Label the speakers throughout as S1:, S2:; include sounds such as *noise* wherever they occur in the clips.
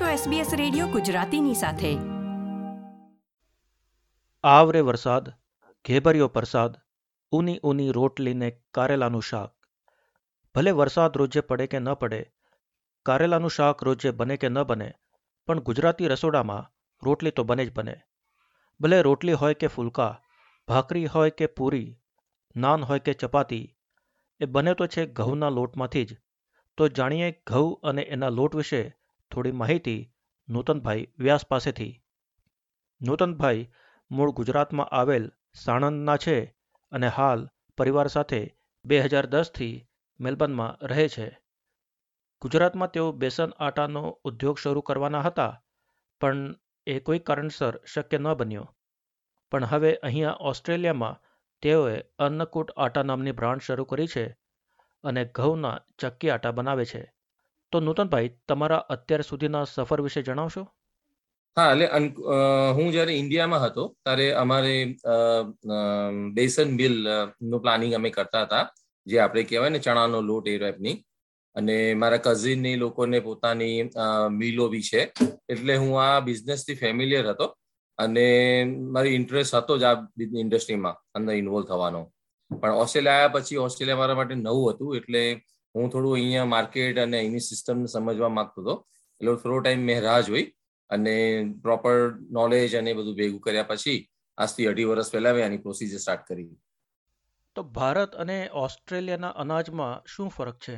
S1: છો SBS radio ગુજરાતીની સાથે.
S2: આવરે વરસાદ, ઘેબરિયો પ્રસાદ ઊની ઊની રોટલીને કારેલાનું શાક. ભલે વરસાદ રોજે પડે કે ન પડે, કારેલાનું શાક રોજે બને કે ન બને, પણ ગુજરાતી રસોડામાં રોટલી તો બને જ બને. ભલે રોટલી હોય કે ફુલકા, ભાખરી હોય કે પૂરી, નાન હોય કે ચપાતી, એ બને તો છે ઘઉંના લોટમાંથી જ. તો જાણીએ ઘઉં અને એના લોટ વિશે થોડી માહિતી નૂતનભાઈ વ્યાસ પાસેથી. નૂતનભાઈ મૂળ ગુજરાતમાં આવેલ સાણંદના છે અને હાલ પરિવાર સાથે બે હજાર દસથી મેલબર્નમાં રહે છે. ગુજરાતમાં તેઓ બેસન આટાનો ઉદ્યોગ શરૂ કરવાના હતા, પણ એ કોઈ કારણસર શક્ય ન બન્યો. પણ હવે અહીંયા ઓસ્ટ્રેલિયામાં તેઓએ અન્નકૂટ આટા નામની બ્રાન્ડ શરૂ કરી છે અને ઘઉંના ચક્કી આટા બનાવે છે. તો નૂતનભાઈ, તમારા અત્યાર સુધીના સફર વિશે જણાવશો?
S3: હા, એટલે હું જ્યારે ઇન્ડિયામાં હતો, ત્યારે અમારે બેસન બિલનું પ્લાનિંગ અમે કરતા હતા, જે આપણે કહેવાય ને ચણાનો લોટ એ ટાઈપની. અને મારા કઝિન લોકોને પોતાની મિલો બી છે. એટલે હું આ બિઝનેસથી ફેમિલિયર હતો. અને મારી ઇન્ટરેસ્ટ હતો જ આ ઇન્ડસ્ટ્રીમાં અંદર ઇન્વોલ્વ થવાનો. પણ ઓસ્ટ્રેલિયા આવ્યા પછી ઓસ્ટ્રેલિયા મારા માટે નવું હતું, એટલે હું થોડું અહીંયા માર્કેટ અને અહીંની સિસ્ટમ સમજવા માંગતો હતો. એટલે થોડો ટાઈમ મેં રાહ જોઈ અને પ્રોપર નોલેજ અને બધું ભેગું કર્યા પછી આજથી અઢી વર્ષ પહેલા મેં આની પ્રોસિજર સ્ટાર્ટ કરી.
S2: તો ભારત અને ઓસ્ટ્રેલિયાના અનાજમાં શું ફરક છે?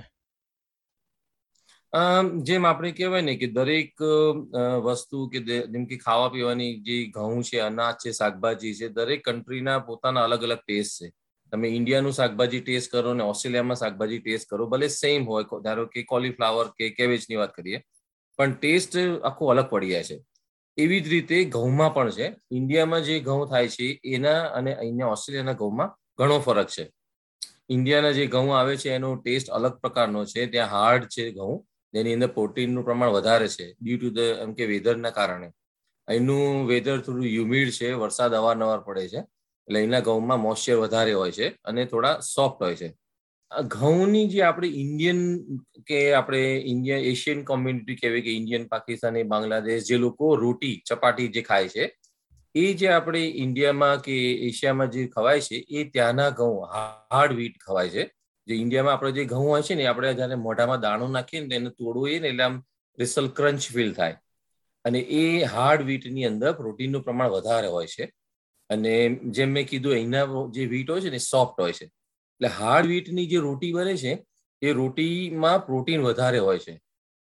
S3: જેમ આપણે કહેવાય ને કે દરેક વસ્તુ કે જેમ કે ખાવા પીવાની જે ઘઉં છે અનાજ છે શાકભાજી છે દરેક કન્ટ્રીના પોતાના અલગ અલગ ટેસ્ટ છે. તમે ઇન્ડિયાનું શાકભાજી ટેસ્ટ કરો ને ઓસ્ટ્રેલિયામાં શાકભાજી ટેસ્ટ કરો, ભલે સેમ હોય ધારો કે કોલીફ્લાવર કે કેબેજની વાત કરીએ, પણ ટેસ્ટ આખો અલગ પડી જાય છે. એવી જ રીતે ઘઉંમાં પણ છે. ઇન્ડિયામાં જે ઘઉં થાય છે, એના અને અહીંયા ઓસ્ટ્રેલિયાના ઘઉંમાં ઘણો ફરક છે. ઇન્ડિયાના જે ઘઉં આવે છે, એનો ટેસ્ટ અલગ પ્રકારનો છે. ત્યાં હાર્ડ છે ઘઉં, જેની અંદર પ્રોટીનનું પ્રમાણ વધારે છે ડ્યુ ટુ ધ એમ કે વેધરના કારણે. અહીંનું વેધર થોડું હ્યુમિડ છે, વરસાદ અવારનવાર પડે છે. એટલે એના ઘઉંમાં મોઇશ્ચર વધારે હોય છે અને થોડા સોફ્ટ હોય છે. ઘઉંની જે આપણે ઇન્ડિયન કે આપણે ઇન્ડિયન એશિયન કોમ્યુનિટી કહેવાય કે ઇન્ડિયન પાકિસ્તાની બાંગ્લાદેશ જે લોકો રોટી, ચપાટી જે ખાય છે, એ જે આપણે ઇન્ડિયામાં કે એશિયામાં જે ખવાય છે, એ ત્યાંના ઘઉં હાર્ડ વીટ ખવાય છે. જે ઇન્ડિયામાં આપણે જે ઘઉં હોય છે ને આપણે જયારે મોઢામાં દાણો નાખીએ ને, એને તોડવું ને, એટલે આમ રિસલ ક્રંચ ફીલ થાય. અને એ હાર્ડ વીટની અંદર પ્રોટીનનું પ્રમાણ વધારે હોય છે. અને જેમ મેં કીધું, અહીંના જે વીટ હોય છે ને સોફ્ટ હોય છે. એટલે હાર્ડ વીટની જે રોટી બને છે, એ રોટીમાં પ્રોટીન વધારે હોય છે.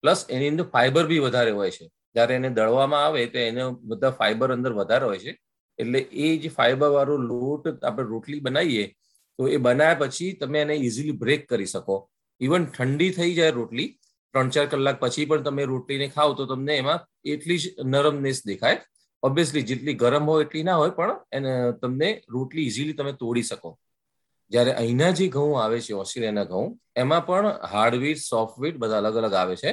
S3: પ્લસ એની અંદર ફાઈબર બી વધારે હોય છે. જ્યારે એને દળવામાં આવે, તો એને બધા ફાઈબર અંદર વધારે હોય છે. એટલે એ જે ફાઈબર વાળો લોટ આપણે રોટલી બનાવીએ, તો એ બનાવ્યા પછી તમે એને ઇઝીલી બ્રેક કરી શકો. ઇવન ઠંડી થઈ જાય રોટલી, ત્રણ ચાર કલાક પછી પણ તમે રોટલીને ખાવ તો તમને એમાં એટલી જ નરમનેસ દેખાય. ઓબ્વિયસલી જેટલી ગરમ હોય એટલી ના હોય, પણ એને તમને રોટલી ઇઝીલી તમે તોડી શકો. જ્યારે અહીંના જે ઘઉં આવે છે, ઓસ્ટ્રેલિયાના ઘઉં, એમાં પણ હાર્ડવીટ સોફ્ટવીટ બધા અલગ અલગ આવે છે.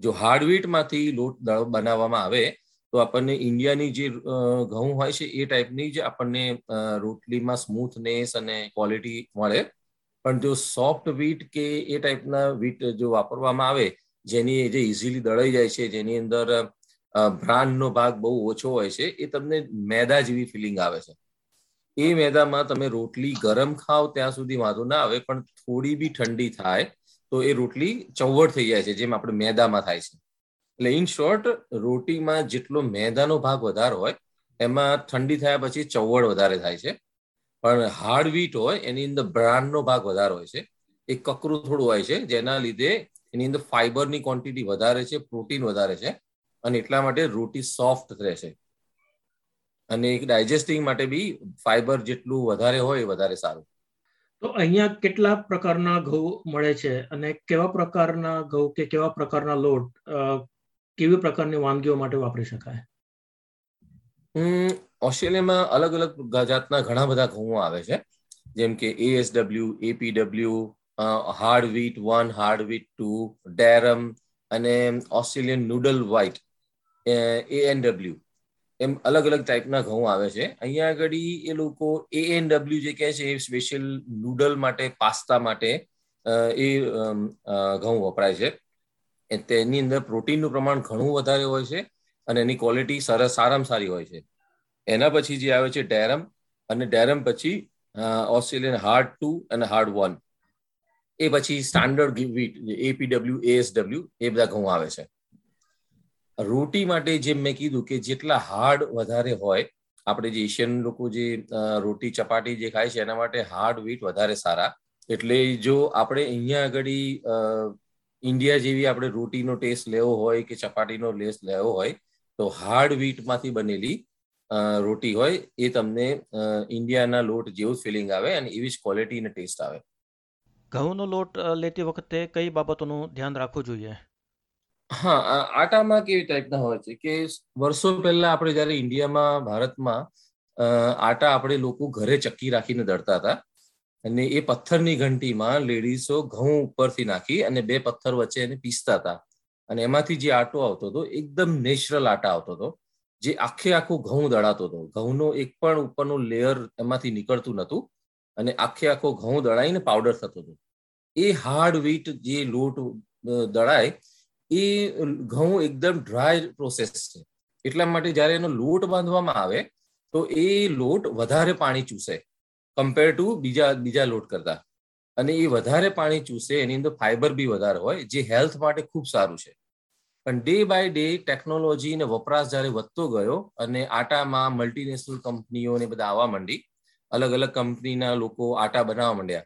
S3: જો હાર્ડવીટમાંથી લોટ બનાવવામાં આવે, તો આપણને ઇન્ડિયાની જે ઘઉં હોય છે, એ ટાઈપની જ આપણને રોટલીમાં સ્મૂથનેસ અને ક્વોલિટી મળે. પણ જો સોફ્ટ વીટ કે એ ટાઈપના વીટ જો વાપરવામાં આવે, જેની જે ઇઝીલી દળાઈ જાય છે, જેની અંદર બ્રાન્ડનો ભાગ બહુ ઓછો હોય છે, એ તમને મેદા જેવી ફિલિંગ આવે છે. એ મેદામાં તમે રોટલી ગરમ ખાવ ત્યાં સુધી વાંધો ના આવે, પણ થોડી બી ઠંડી થાય તો એ રોટલી ચવડ થઈ જાય છે, જેમ આપણે મેદામાં થાય છે. એટલે ઇન શોર્ટ રોટીમાં જેટલો મેદાનો ભાગ વધારે હોય, એમાં ઠંડી થયા પછી ચવડ વધારે થાય છે. પણ હાર્ડ વીટ હોય, એની અંદર બ્રાન્ડનો ભાગ વધારે હોય છે. એ કકરું થોડું હોય છે, જેના લીધે એની અંદર ફાઈબરની ક્વોન્ટિટી વધારે છે પ્રોટીન વધારે છે. અને એટલા માટે રોટી સોફ્ટ રહેશે. અને ડાયજેસ્ટિંગ માટે બી ફાઈબર જેટલું વધારે હોય વધારે સારું.
S2: તો અહીંયા કેટલા પ્રકારના ઘઉં મળે છે અને કેવા પ્રકારના ઘઉં કે કેવા પ્રકારના લોટ કેવી પ્રકારની વાનગીઓ માટે વાપરી શકાય?
S3: ઓસ્ટ્રેલિયામાં અલગ અલગ જાતના ઘણા બધા ઘઉં આવે છે. જેમ કે ASW APW hard wheat one hard wheat two durum અને ઓસ્ટ્રેલિયન નૂડલ વ્હાઇટ એએનડબલ્યુ એમ અલગ અલગ ટાઈપના ઘઉં આવે છે. અહીંયા આગળ એ લોકો એએનડબલ્યુ જે કહે છે, એ સ્પેશિયલ નૂડલ માટે પાસ્તા માટે એ ઘઉં વપરાય છે. તેની અંદર પ્રોટીનનું પ્રમાણ ઘણું વધારે હોય છે અને એની ક્વોલિટી સરસ, સારામાં સારી હોય છે. એના પછી જે આવે છે ડેરમ અને ડેરમ પછી ઓસ્ટ્રેલિયન હાર્ડ ટુ અને હાર્ડ વન એ પછી સ્ટાન્ડર્ડ વીટ એપીડબલ્યુ એએસડબલ્યુ એ બધા ઘઉં આવે છે. રોટી માટે જેમ મેં કીધું કે જેટલા હાર્ડ વધારે હોય, આપણે જે એશિયન લોકો જે રોટી, ચપાટી જે ખાય છે, એના માટે હાર્ડ વીટ વધારે સારા. એટલે જો આપણે અહીંયા આગળ ઇન્ડિયા જેવી આપણે રોટીનો ટેસ્ટ લેવો હોય કે ચપાટીનો ટેસ્ટ લેવો હોય, તો હાર્ડ વીટમાંથી બનેલી રોટી હોય, એ તમને ઇન્ડિયાના લોટ જેવું ફિલિંગ આવે અને એવી જ ક્વોલિટી ટેસ્ટ આવે.
S2: ઘઉંનો લોટ લેતી વખતે કઈ બાબતોનું ધ્યાન રાખવું જોઈએ?
S3: હા આટામાં કેવી ટાઈપના હોય છે કે વર્ષો પહેલા આપણે જયારે ઇન્ડિયામાં, ભારતમાં આટા આપણે લોકો ઘરે ચક્કી રાખીને દળતા હતા અને એ પથ્થરની ઘંટીમાં લેડીઝો ઘઉં ઉપરથી નાખી અને બે પથ્થર વચ્ચે એને પીસતા હતા. અને એમાંથી જે આટો આવતો હતો, એકદમ નેચરલ આટા આવતો હતો, જે આખે આખું ઘઉં દળાતો હતો. ઘઉંનો એક પણ ઉપરનું લેયર એમાંથી નીકળતું નહોતું અને આખે આખો ઘઉં દળાઈને પાવડર થતો હતો. એ હાર્ડ વીટ જે લોટ દળાય એ ઘઉં એકદમ ડ્રાય પ્રોસેસ છે. એટલા માટે જ્યારે એનો લોટ બાંધવામાં આવે, તો એ લોટ વધારે પાણી ચૂસે કમ્પેર ટુ બીજા બીજા લોટ કરતા. અને એ વધારે પાણી ચૂસે, એની અંદર ફાઈબર બી વધારે હોય, જે હેલ્થ માટે ખૂબ સારું છે. પણ ડે બાય ડે ટેકનોલોજી ને વપરાશ જ્યારે વધતો ગયો અને આટામાં મલ્ટીનેશનલ કંપનીઓને બધા આવવા માંડી અલગ અલગ કંપનીના લોકો આટા બનાવવા માંડ્યા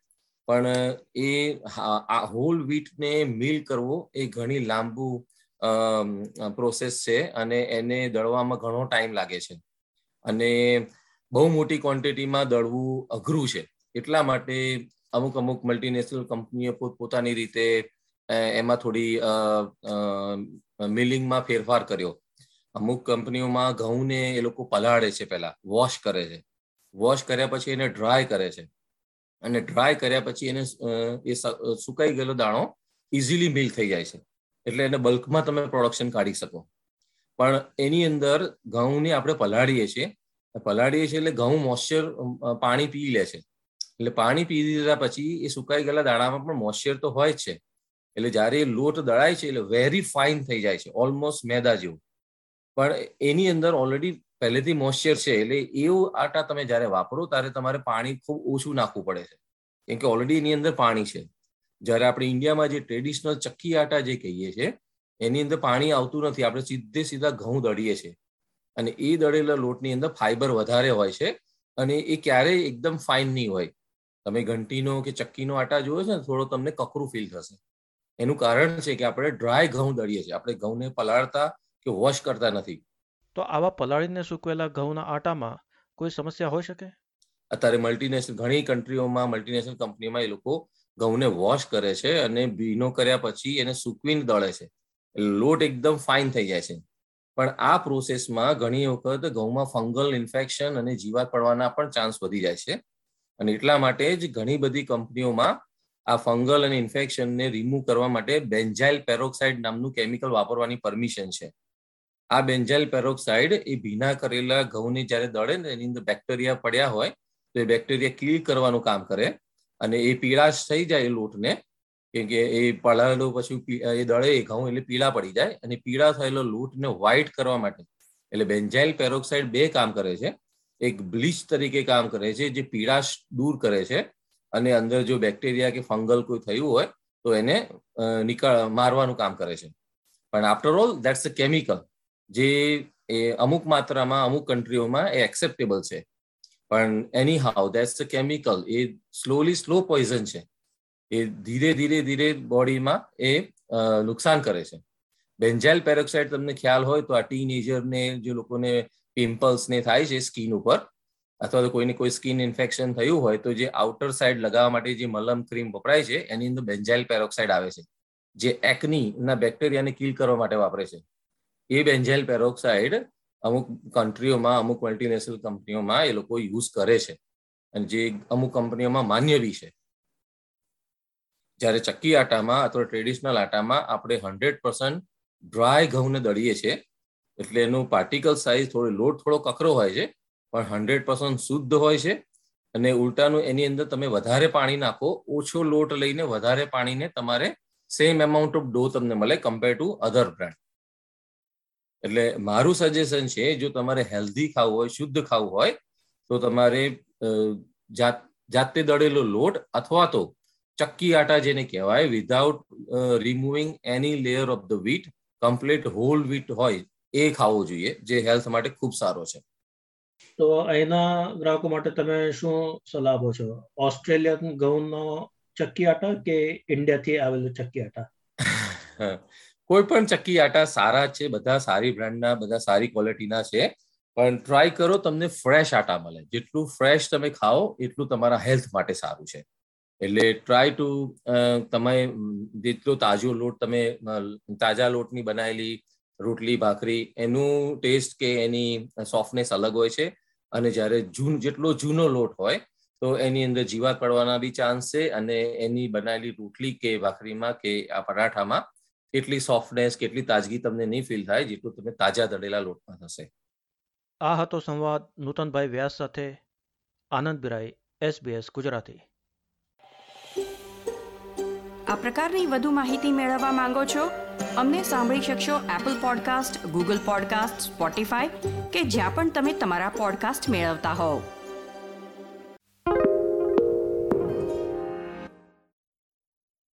S3: પણ એ આ હોલ વીટને મિલ કરવો એ ઘણી લાંબુ પ્રોસેસ છે અને એને દળવામાં ઘણો ટાઈમ લાગે છે. અને બહુ મોટી ક્વોન્ટિટીમાં દળવું અઘરું છે. એટલા માટે અમુક અમુક મલ્ટીનેશનલ કંપનીઓ પોતપોતાની રીતે એમાં થોડી મિલિંગમાં ફેરફાર કર્યો. અમુક કંપનીઓમાં ઘઉંને એ લોકો પલાળે છે પહેલા વોશ કરે છે. વોશ કર્યા પછી એને ડ્રાય કરે છે. અને ડ્રાય કર્યા પછી એને એ સુકાઈ ગયેલો દાણો ઇઝીલી મિલ થઈ જાય છે. એટલે એને બલ્કમાં તમે પ્રોડક્શન કાઢી શકો. પણ એની અંદર ઘઉંને આપણે પલાળીએ છીએ. પલાળીએ છીએ એટલે ઘઉં મોઇશ્ચર પાણી પી લે છે. એટલે પાણી પી દીધા પછી એ સુકાઈ ગયેલા દાણામાં પણ મોઇશ્ચર તો હોય જ છે. એટલે જ્યારે એ લોટ દળાય છે એટલે વેરી ફાઇન થઈ જાય છે. ઓલમોસ્ટ મેદા જેવું. પણ એની અંદર ઓલરેડી પહેલેથી મોઇશ્ચર છે, એટલે એવું આટા તમે જ્યારે વાપરો, ત્યારે તમારે પાણી ખૂબ ઓછું નાખવું પડે છે. કેમ કે ઓલરેડી એની અંદર પાણી છે. જ્યારે આપણે ઇન્ડિયામાં જે ટ્રેડિશનલ ચક્કી આટા જે કહીએ છીએ, એની અંદર પાણી આવતું નથી. આપણે સીધે સીધા ઘઉં દળીએ છીએ. અને એ દળેલા લોટની અંદર ફાઈબર વધારે હોય છે અને એ ક્યારેય એકદમ ફાઇન નહીં હોય. તમે ઘંટીનો કે ચક્કીનો આટા જોયો છે ને, થોડો તમને કકરું ફીલ થશે. એનું કારણ છે કે આપણે ડ્રાય ઘઉં દળીએ છીએ. આપણે ઘઉંને પલાળતા કે વોશ કરતા નથી.
S2: તો આવા પલાળીને સૂકવેલા ઘઉંના આટામાં કોઈ સમસ્યા હોઈ શકે?
S3: અત્યારે મલ્ટીનેશનલ ઘણી કન્ટ્રીઓમાં મલ્ટીનેશનલ કંપનીમાં એ લોકો ઘઉંને વોશ કરે છે અને ભીનો કર્યા પછી એને સૂકવીને દળે છે. લોટ એકદમ ફાઇન થઈ જાય છે. પણ આ પ્રોસેસમાં ઘણી વખત ઘઉંમાં ફંગલ ઇન્ફેક્શન અને જીવાત પડવાના પણ ચાન્સ વધી જાય છે. અને એટલા માટે જ ઘણી બધી કંપનીઓમાં આ ફંગલ અને ઇન્ફેક્શનને રિમૂવ કરવા માટે બેન્જાઇલ પેરોક્સાઇડ નામનું કેમિકલ વાપરવાની પરમિશન છે. આ બેન્જાઇલ પેરોક્સાઇડ એ ભીના કરેલા ઘઉંની જ્યારે દળે ને એની અંદર બેક્ટેરિયા પડ્યા હોય, તો એ બેક્ટેરિયા ક્લીન કરવાનું કામ કરે અને એ પીળાશ થઈ જાય એ લોટને, કેમ કે એ પલાળેલો પછી એ દળે એ ઘઉં એટલે પીળા પડી જાય અને પીળા થયેલો લોટને વ્હાઇટ કરવા માટે, એટલે બેન્જાઇલ પેરોક્સાઇડ બે કામ કરે છે. એક બ્લીચ તરીકે કામ કરે છે જે પીળાશ દૂર કરે છે અને અંદર જો બેક્ટેરિયા કે ફંગલ કોઈ થયું હોય તો એને નીકળ, મારવાનું કામ કરે છે. પણ after all that's a chemical જે એ અમુક માત્રામાં, અમુક કન્ટ્રીઓમાં એ એક્સેપ્ટેબલ છે. પણ એની હાઉ દેટ્સ અ કેમિકલ એ સ્લોલી સ્લો પોઈઝન છે. એ ધીરે ધીરે ધીરે બોડીમાં એ નુકસાન કરે છે. બેન્જાઇલ પેરોક્સાઇડ તમને ખ્યાલ હોય તો આ ટીનેજરને જે લોકોને પિમ્પલ્સ ને થાય છે સ્કિન ઉપર, અથવા તો કોઈને કોઈ સ્કિન ઇન્ફેક્શન થયું હોય તો જે આઉટર સાઇડ લગાવવા માટે જે મલમ ક્રીમ વપરાય છે, એની અંદર બેન્જાઇલ પેરોક્સાઇડ આવે છે. જે એકની ના બેક્ટેરિયાને કિલ કરવા માટે વાપરે છે. એ બેન્જાઇલ પેરોક્સાઇડ અમુક કન્ટ્રીઓમાં અમુક મલ્ટીનેશનલ કંપનીઓમાં એ લોકો યુઝ કરે છે. અને જે અમુક કંપનીઓમાં માન્ય બી છે. જ્યારે ચક્કી આટામાં અથવા ટ્રેડિશનલ આટામાં આપણે હંડ્રેડ પર્સન્ટ ડ્રાય ઘઉંને દળીએ છીએ, એટલે એનું પાર્ટિકલ સાઇઝ થોડો લોટ થોડો કકરો હોય છે, પણ હંડ્રેડ પર્સન્ટ શુદ્ધ હોય છે. અને ઉલટાનું એની અંદર તમે વધારે પાણી નાખો, ઓછો લોટ લઈને વધારે પાણીને તમારે સેમ એમાઉન્ટ ઓફ ડો તમને મળે કમ્પેર ટુ અધર બ્રાન્ડ એટલે મારું સજેશન છે જો તમારે હેલ્ધી ખાવું હોય શુદ્ધ ખાવું હોય તો તમારે જાત જાતે દળેલો લોટ અથવા તો ચક્કી આટા જેને કહેવાય without removing any layer of the wheat complete whole wheat હોય એ ખાવો જોઈએ જે હેલ્થ માટે ખૂબ સારો છે.
S2: તો અહીંના ગ્રાહકો માટે તમે શું સલાહ આપો છો? ઓસ્ટ્રેલિયન ઘઉંનો ચક્કી આટા કે ઇન્ડિયાથી આવેલું ચક્કી આટા? *laughs*
S3: કોઈ પણ ચક્કી આટા સારા છે, બધા સારી બ્રાન્ડના, બધા સારી ક્વોલિટીના છે, પણ ટ્રાય કરો તમને ફ્રેશ આટા મળે. જેટલું ફ્રેશ તમે ખાઓ, એટલું તમારા હેલ્થ માટે સારું છે. એટલે ટ્રાય ટુ તમે, જેટલો તાજો લોટ તમે તાજા લોટની બનાવેલી રોટલી, ભાખરી, એનું ટેસ્ટ કે એની સોફ્ટનેસ અલગ હોય છે. અને જ્યારે જૂન, જેટલો જૂનો લોટ હોય, તો એની અંદર જીવાત પડવાના બી ચાન્સ છે અને એની બનાવેલી રોટલી કે ભાખરીમાં કે આ પરાઠામાં એટલી સોફ્ટનેસ કેટલી તાજગી તમને નહીં ફીલ થાય જેટલું તમે તાજા દળેલા લોટમાં થશે.
S2: આ હતો સંવાદ નૂતનભાઈ વ્યાસ સાથે આનંદ બિરાઈ એસબીએસ ગુજરાતી.
S1: આ પ્રકારની વધુ માહિતી મેળવવા માંગો છો? અમને સાંભળી શકશો Apple podcast Google podcast Spotify કે જ્યાં પણ તમે તમારા પોડકાસ્ટ મેળવતા હોવ.